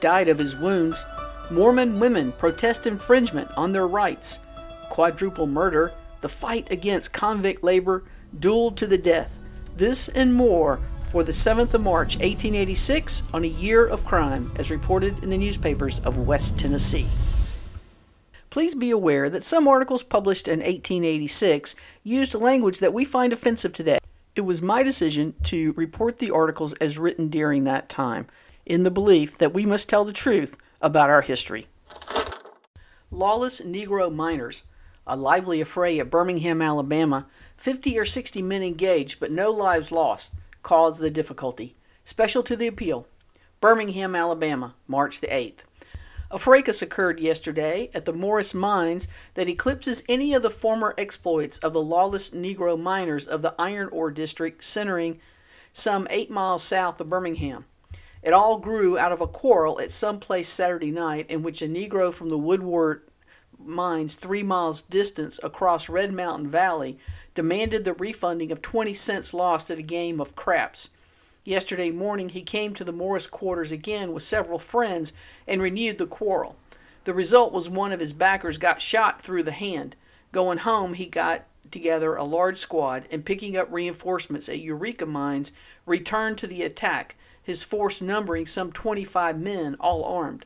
died of his wounds. Mormon women protest infringement on their rights. Quadruple murder, the fight against convict labor, duel to the death. This and more for the 7th of March, 1886, on a year of crime, as reported in the newspapers of West Tennessee. Please be aware that some articles published in 1886 used language that we find offensive today. It was my decision to report the articles as written during that time, in the belief that we must tell the truth about our history. Lawless Negro miners. A lively affray at Birmingham, Alabama. 50 or 60 men engaged, but no lives lost, caused the difficulty. Special to the appeal. Birmingham, Alabama, March the 8th. A fracas occurred yesterday at the Morris Mines that eclipses any of the former exploits of the lawless Negro miners of the iron ore district centering some eight miles south of Birmingham. It all grew out of a quarrel at some place Saturday night in which a Negro from the Woodward mines three miles distance across Red Mountain Valley demanded the refunding of 20 cents lost at a game of craps. Yesterday morning he came to the Morris quarters again with several friends and renewed the quarrel. The result was one of his backers got shot through the hand. Going home, he got together a large squad and picking up reinforcements at Eureka Mines, returned to the attack, his force numbering some 25 men, all armed.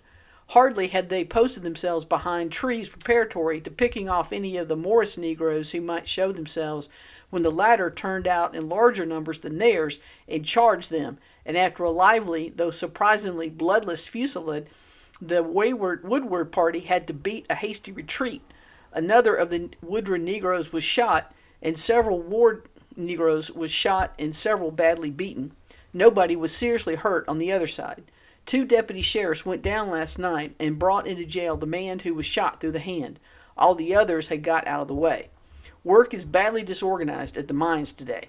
Hardly had they posted themselves behind trees preparatory to picking off any of the Morris Negroes who might show themselves when the latter turned out in larger numbers than theirs and charged them, and after a lively, though surprisingly bloodless fusillade, the wayward Woodward party had to beat a hasty retreat. Another of the Woodward Negroes was shot, and several Ward Negroes was shot and several badly beaten. Nobody was seriously hurt on the other side. Two deputy sheriffs went down last night and brought into jail the man who was shot through the hand. All the others had got out of the way. Work is badly disorganized at the mines today.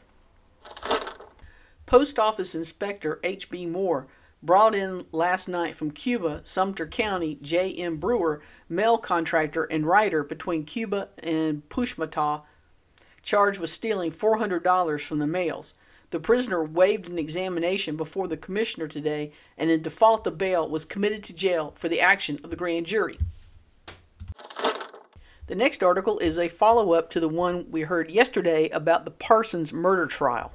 Post Office Inspector H.B. Moore brought in last night from Cuba, Sumter County, J.M. Brewer, mail contractor and writer between Cuba and Pushmataw, charged with stealing $400 from the mails. The prisoner waived an examination before the commissioner today and, in default of bail, was committed to jail for the action of the grand jury. The next article is a follow up to the one we heard yesterday about the Parsons murder trial.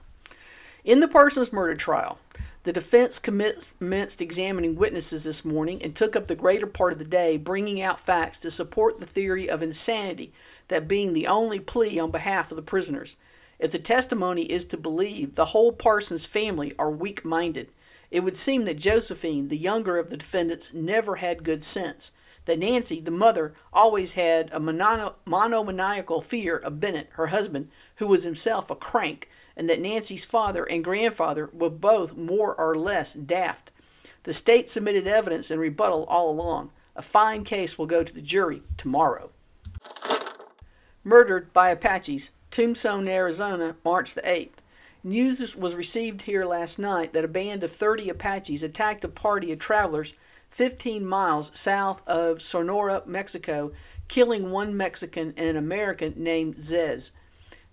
In the Parsons murder trial, the defense commenced examining witnesses this morning and took up the greater part of the day bringing out facts to support the theory of insanity, that being the only plea on behalf of the prisoners. If the testimony is to believe, the whole Parsons family are weak minded. It would seem that Josephine, the younger of the defendants, never had good sense that Nancy, the mother, always had a mono- monomaniacal fear of Bennett, her husband, who was himself a crank, and that Nancy's father and grandfather were both more or less daft. The state submitted evidence in rebuttal all along. A fine case will go to the jury tomorrow. Murdered by Apaches, Tombstone, Arizona, March the 8th. News was received here last night that a band of 30 Apaches attacked a party of travelers 15 miles south of Sonora, Mexico, killing one Mexican and an American named Zez.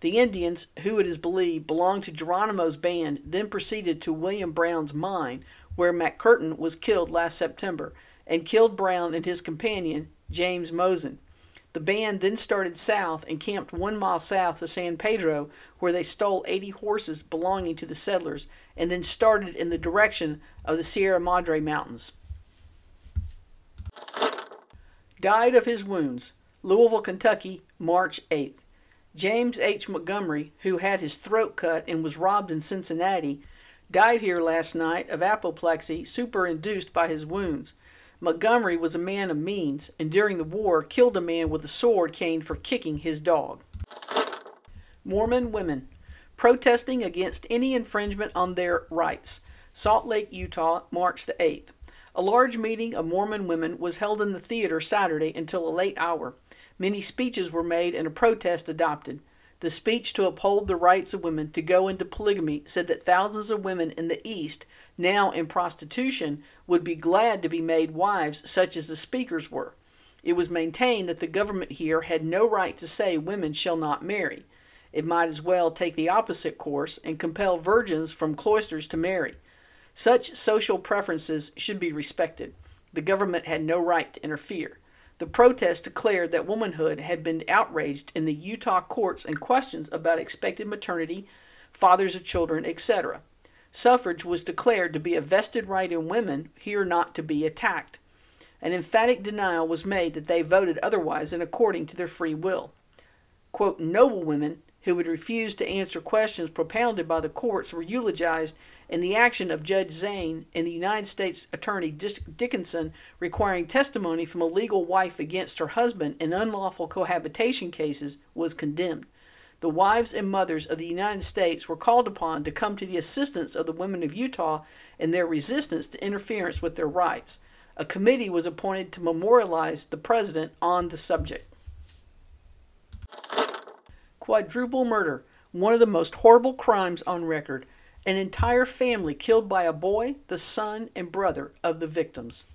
The Indians, who it is believed belonged to Geronimo's band, then proceeded to William Brown's mine, where McCurtain was killed last September, and killed Brown and his companion, James Mosen. The band then started south and camped one mile south of San Pedro, where they stole 80 horses belonging to the settlers, and then started in the direction of the Sierra Madre Mountains. Died of his wounds. Louisville, Kentucky, March 8th. James H. Montgomery, who had his throat cut and was robbed in Cincinnati, died here last night of apoplexy superinduced by his wounds. Montgomery was a man of means, and during the war killed a man with a sword cane for kicking his dog. Mormon women protesting against any infringement on their rights. Salt Lake, Utah, March the 8th. A large meeting of Mormon women was held in the theater Saturday until a late hour. Many speeches were made and a protest adopted. The speech to uphold the rights of women to go into polygamy said that thousands of women in the East, now in prostitution, would be glad to be made wives such as the speakers were. It was maintained that the government here had no right to say women shall not marry. It might as well take the opposite course and compel virgins from cloisters to marry. Such social preferences should be respected. The government had no right to interfere. The protest declared that womanhood had been outraged in the Utah courts and questions about expected maternity, fathers of children, etc. Suffrage was declared to be a vested right in women here not to be attacked. An emphatic denial was made that they voted otherwise and according to their free will. Quote, noble women who would refuse to answer questions propounded by the courts were eulogized in the action of Judge Zane and the United States Attorney Dickinson requiring testimony from a legal wife against her husband in unlawful cohabitation cases was condemned the wives and mothers of the United States were called upon to come to the assistance of the women of Utah in their resistance to interference with their rights. A committee was appointed to memorialize the president on the subject. Quadruple murder, one of the most horrible crimes on record. An entire family killed by a boy, the son, and brother of the victims.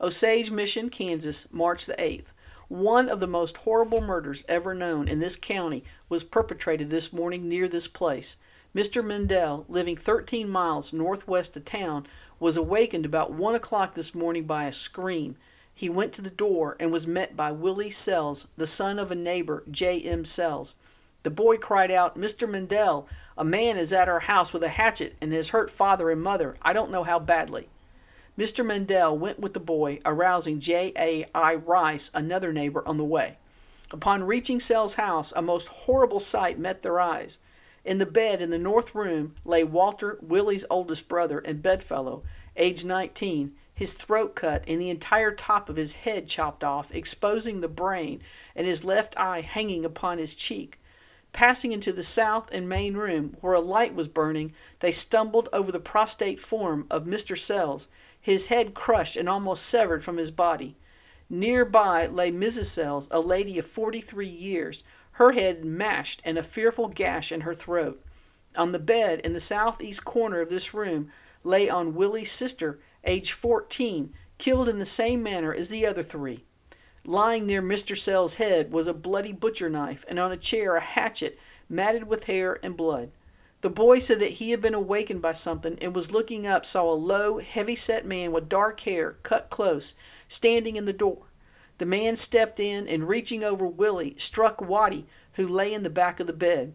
Osage Mission, Kansas, March the 8th. One of the most horrible murders ever known in this county was perpetrated this morning near this place. Mr. Mendel, living 13 miles northwest of town, was awakened about 1 o'clock this morning by a scream. He went to the door and was met by Willie Sells, the son of a neighbor, J. M. Sells. The boy cried out, Mr. Mendel, a man is at our house with a hatchet and has hurt father and mother. I don't know how badly. Mr. Mendel went with the boy, arousing J. A. I. Rice, another neighbor, on the way. Upon reaching Sell's house, a most horrible sight met their eyes. In the bed in the north room lay Walter, Willie's oldest brother and bedfellow, aged 19, his throat cut and the entire top of his head chopped off, exposing the brain, and his left eye hanging upon his cheek. Passing into the south and main room, where a light was burning, they stumbled over the prostrate form of Mr. Sells, his head crushed and almost severed from his body. Near by lay Mrs. Sells, a lady of forty three years, her head mashed and a fearful gash in her throat. On the bed in the southeast corner of this room lay on Willie's sister, aged fourteen, killed in the same manner as the other three. Lying near Mr. Sell's head was a bloody butcher knife, and on a chair a hatchet matted with hair and blood. The boy said that he had been awakened by something and was looking up, saw a low, heavy set man with dark hair, cut close, standing in the door. The man stepped in and, reaching over Willie, struck Waddy, who lay in the back of the bed.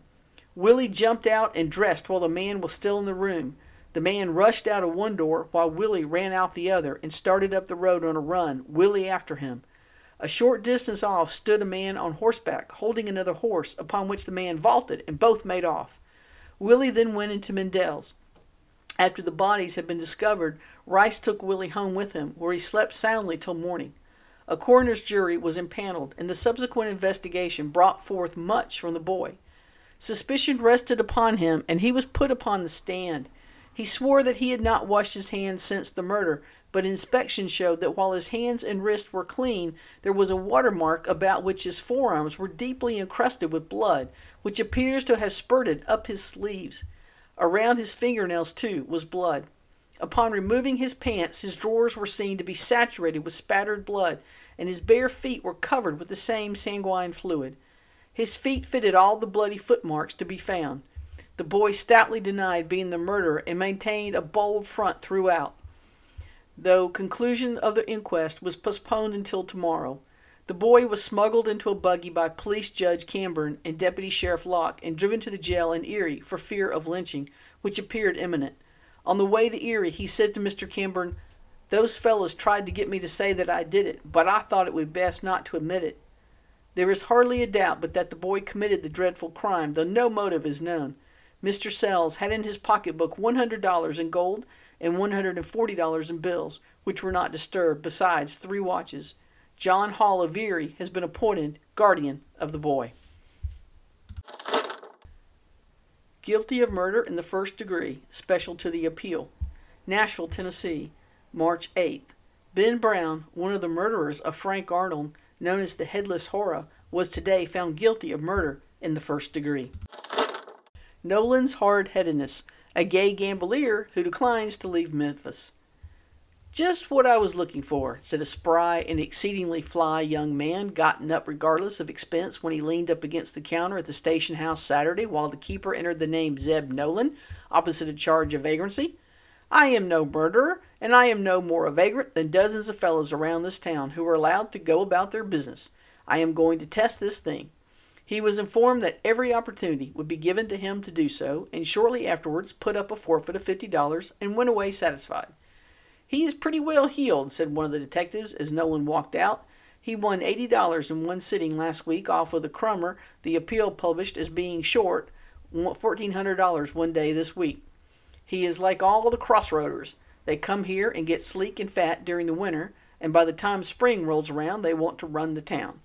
Willie jumped out and dressed while the man was still in the room. The man rushed out of one door while Willie ran out the other and started up the road on a run, Willie after him. A short distance off stood a man on horseback, holding another horse, upon which the man vaulted, and both made off. Willie then went into Mendel's. After the bodies had been discovered, Rice took Willie home with him, where he slept soundly till morning. A coroner's jury was impaneled, and the subsequent investigation brought forth much from the boy. Suspicion rested upon him, and he was put upon the stand. He swore that he had not washed his hands since the murder, but inspection showed that while his hands and wrists were clean, there was a watermark about which his forearms were deeply encrusted with blood, which appears to have spurted up his sleeves. Around his fingernails, too, was blood. Upon removing his pants, his drawers were seen to be saturated with spattered blood, and his bare feet were covered with the same sanguine fluid. His feet fitted all the bloody footmarks to be found. The boy stoutly denied being the murderer and maintained a bold front throughout though conclusion of the inquest was postponed until tomorrow. The boy was smuggled into a buggy by Police Judge Camburn and Deputy Sheriff Locke and driven to the jail in Erie for fear of lynching, which appeared imminent. On the way to Erie, he said to Mr. Camburn, Those fellows tried to get me to say that I did it, but I thought it would be best not to admit it. There is hardly a doubt but that the boy committed the dreadful crime, though no motive is known. Mr. Sells had in his pocketbook $100 in gold and $140 in bills, which were not disturbed, besides three watches. John Hall of Erie has been appointed guardian of the boy. Guilty of murder in the first degree, special to the appeal. Nashville, Tennessee, March 8th. Ben Brown, one of the murderers of Frank Arnold, known as the Headless Horror, was today found guilty of murder in the first degree. Nolan's hard headedness a gay gambler who declines to leave Memphis. Just what I was looking for, said a spry and exceedingly fly young man, gotten up regardless of expense when he leaned up against the counter at the station house Saturday while the keeper entered the name Zeb Nolan, opposite a charge of vagrancy. I am no murderer, and I am no more a vagrant than dozens of fellows around this town who are allowed to go about their business. I am going to test this thing. He was informed that every opportunity would be given to him to do so, and shortly afterwards put up a forfeit of fifty dollars and went away satisfied. He is pretty well heeled, said one of the detectives as Nolan walked out. He won eighty dollars in one sitting last week off of the Crummer, the appeal published as being short fourteen hundred dollars one day this week. He is like all the crossroaders. They come here and get sleek and fat during the winter, and by the time spring rolls around, they want to run the town.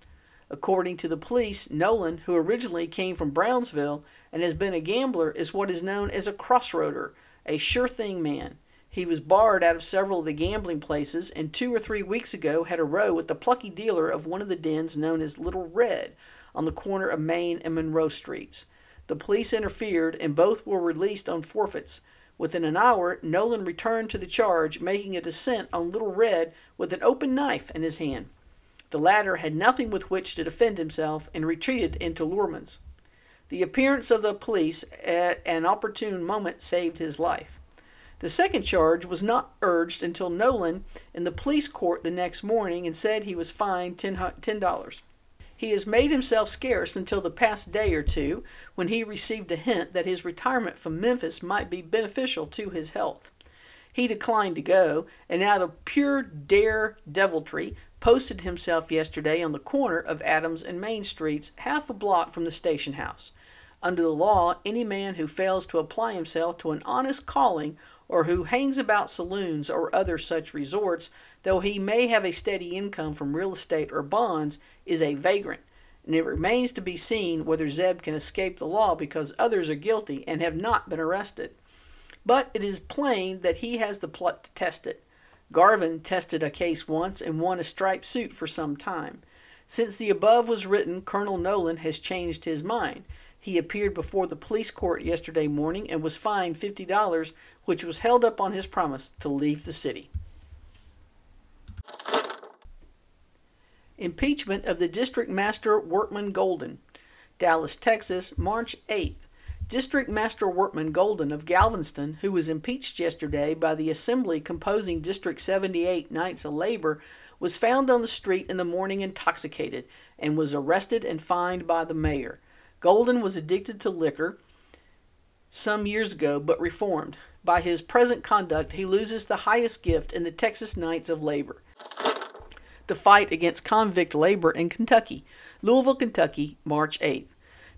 According to the police, Nolan, who originally came from Brownsville and has been a gambler, is what is known as a crossroader, a sure thing man. He was barred out of several of the gambling places, and two or three weeks ago had a row with the plucky dealer of one of the dens known as Little Red on the corner of Main and Monroe Streets. The police interfered, and both were released on forfeits. Within an hour, Nolan returned to the charge, making a descent on Little Red with an open knife in his hand. The latter had nothing with which to defend himself and retreated into Lohrmann's. The appearance of the police at an opportune moment saved his life. The second charge was not urged until Nolan in the police court the next morning and said he was fined $10. He has made himself scarce until the past day or two, when he received a hint that his retirement from Memphis might be beneficial to his health. He declined to go, and out of pure dare deviltry, posted himself yesterday on the corner of Adams and Main Streets, half a block from the station house. Under the law, any man who fails to apply himself to an honest calling or who hangs about saloons or other such resorts, though he may have a steady income from real estate or bonds, is a vagrant, and it remains to be seen whether Zeb can escape the law because others are guilty and have not been arrested. But it is plain that he has the pluck to test it. Garvin tested a case once and won a striped suit for some time. Since the above was written, Colonel Nolan has changed his mind. He appeared before the police court yesterday morning and was fined $50, which was held up on his promise to leave the city. Impeachment of the District Master Workman Golden. Dallas, Texas, March 8th. District Master Workman Golden of Galveston, who was impeached yesterday by the assembly composing District 78 Knights of Labor, was found on the street in the morning intoxicated and was arrested and fined by the mayor. Golden was addicted to liquor some years ago but reformed. By his present conduct, he loses the highest gift in the Texas Knights of Labor the fight against convict labor in Kentucky, Louisville, Kentucky, March 8th.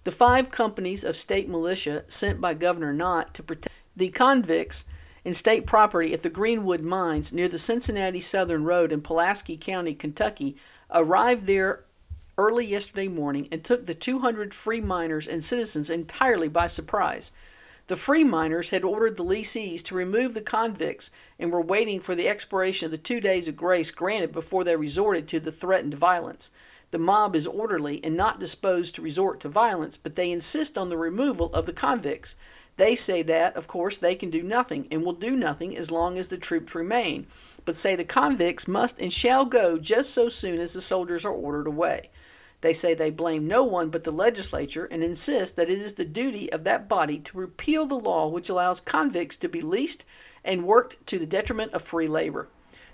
The five companies of state militia sent by Governor Knott to protect the convicts in state property at the Greenwood Mines near the Cincinnati Southern Road in Pulaski County, Kentucky, arrived there early yesterday morning and took the 200 free miners and citizens entirely by surprise. The free miners had ordered the lessees to remove the convicts and were waiting for the expiration of the two days of grace granted before they resorted to the threatened violence. The mob is orderly and not disposed to resort to violence, but they insist on the removal of the convicts. They say that, of course, they can do nothing and will do nothing as long as the troops remain, but say the convicts must and shall go just so soon as the soldiers are ordered away. They say they blame no one but the legislature and insist that it is the duty of that body to repeal the law which allows convicts to be leased and worked to the detriment of free labor.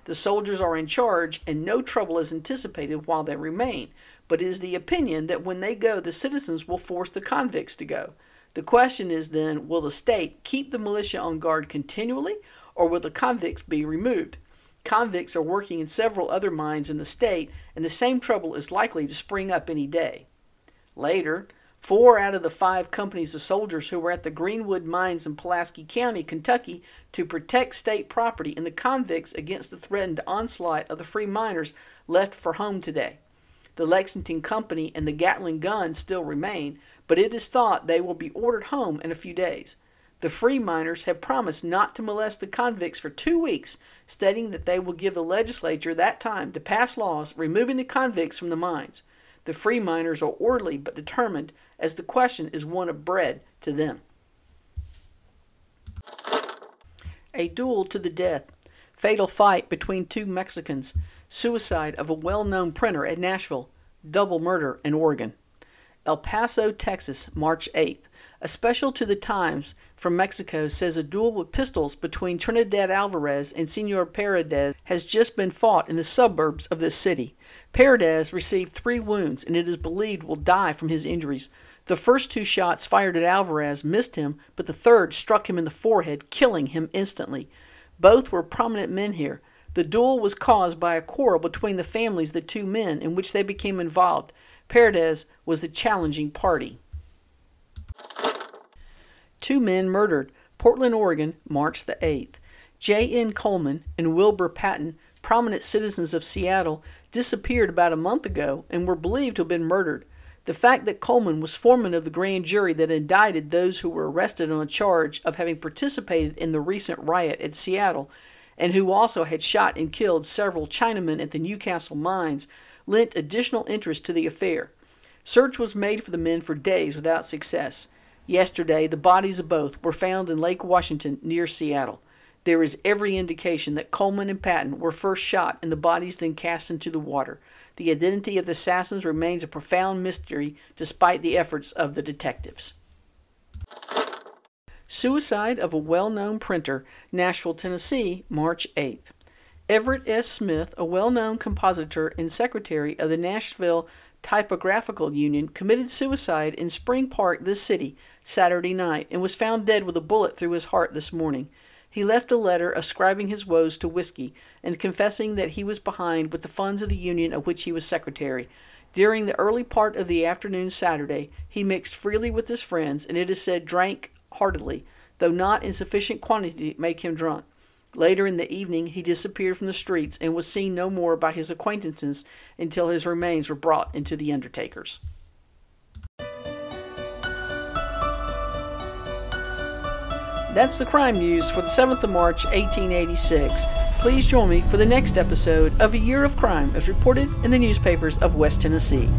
The soldiers are in charge and no trouble is anticipated while they remain, but it is the opinion that when they go, the citizens will force the convicts to go. The question is then will the state keep the militia on guard continually or will the convicts be removed? Convicts are working in several other mines in the state, and the same trouble is likely to spring up any day. Later, four out of the five companies of soldiers who were at the Greenwood mines in Pulaski County, Kentucky, to protect state property and the convicts against the threatened onslaught of the free miners left for home today. The Lexington Company and the Gatling guns still remain, but it is thought they will be ordered home in a few days. The free miners have promised not to molest the convicts for two weeks, stating that they will give the legislature that time to pass laws removing the convicts from the mines. The free miners are orderly but determined, as the question is one of bread to them. A duel to the death. Fatal fight between two Mexicans. Suicide of a well known printer at Nashville. Double murder in Oregon. El Paso, Texas, March 8th. A special to the Times from Mexico says a duel with pistols between Trinidad Alvarez and Senor Paredes has just been fought in the suburbs of this city. Paredes received three wounds and it is believed will die from his injuries. The first two shots fired at Alvarez missed him, but the third struck him in the forehead, killing him instantly. Both were prominent men here. The duel was caused by a quarrel between the families of the two men in which they became involved. Paredes was the challenging party. Two men murdered. Portland, Oregon, March the 8th. J.N. Coleman and Wilbur Patton, prominent citizens of Seattle, disappeared about a month ago and were believed to have been murdered. The fact that Coleman was foreman of the grand jury that indicted those who were arrested on a charge of having participated in the recent riot at Seattle and who also had shot and killed several Chinamen at the Newcastle mines lent additional interest to the affair. Search was made for the men for days without success. Yesterday, the bodies of both were found in Lake Washington near Seattle. There is every indication that Coleman and Patton were first shot and the bodies then cast into the water. The identity of the assassins remains a profound mystery despite the efforts of the detectives. Suicide of a well known printer, Nashville, Tennessee, March 8th. Everett S. Smith, a well known compositor and secretary of the Nashville Typographical Union, committed suicide in Spring Park, this city, Saturday night, and was found dead with a bullet through his heart this morning. He left a letter ascribing his woes to whiskey and confessing that he was behind with the funds of the union of which he was secretary. During the early part of the afternoon Saturday, he mixed freely with his friends, and it is said drank heartily, though not in sufficient quantity to make him drunk. Later in the evening, he disappeared from the streets and was seen no more by his acquaintances until his remains were brought into the undertaker's. That's the crime news for the 7th of March, 1886. Please join me for the next episode of A Year of Crime as reported in the newspapers of West Tennessee.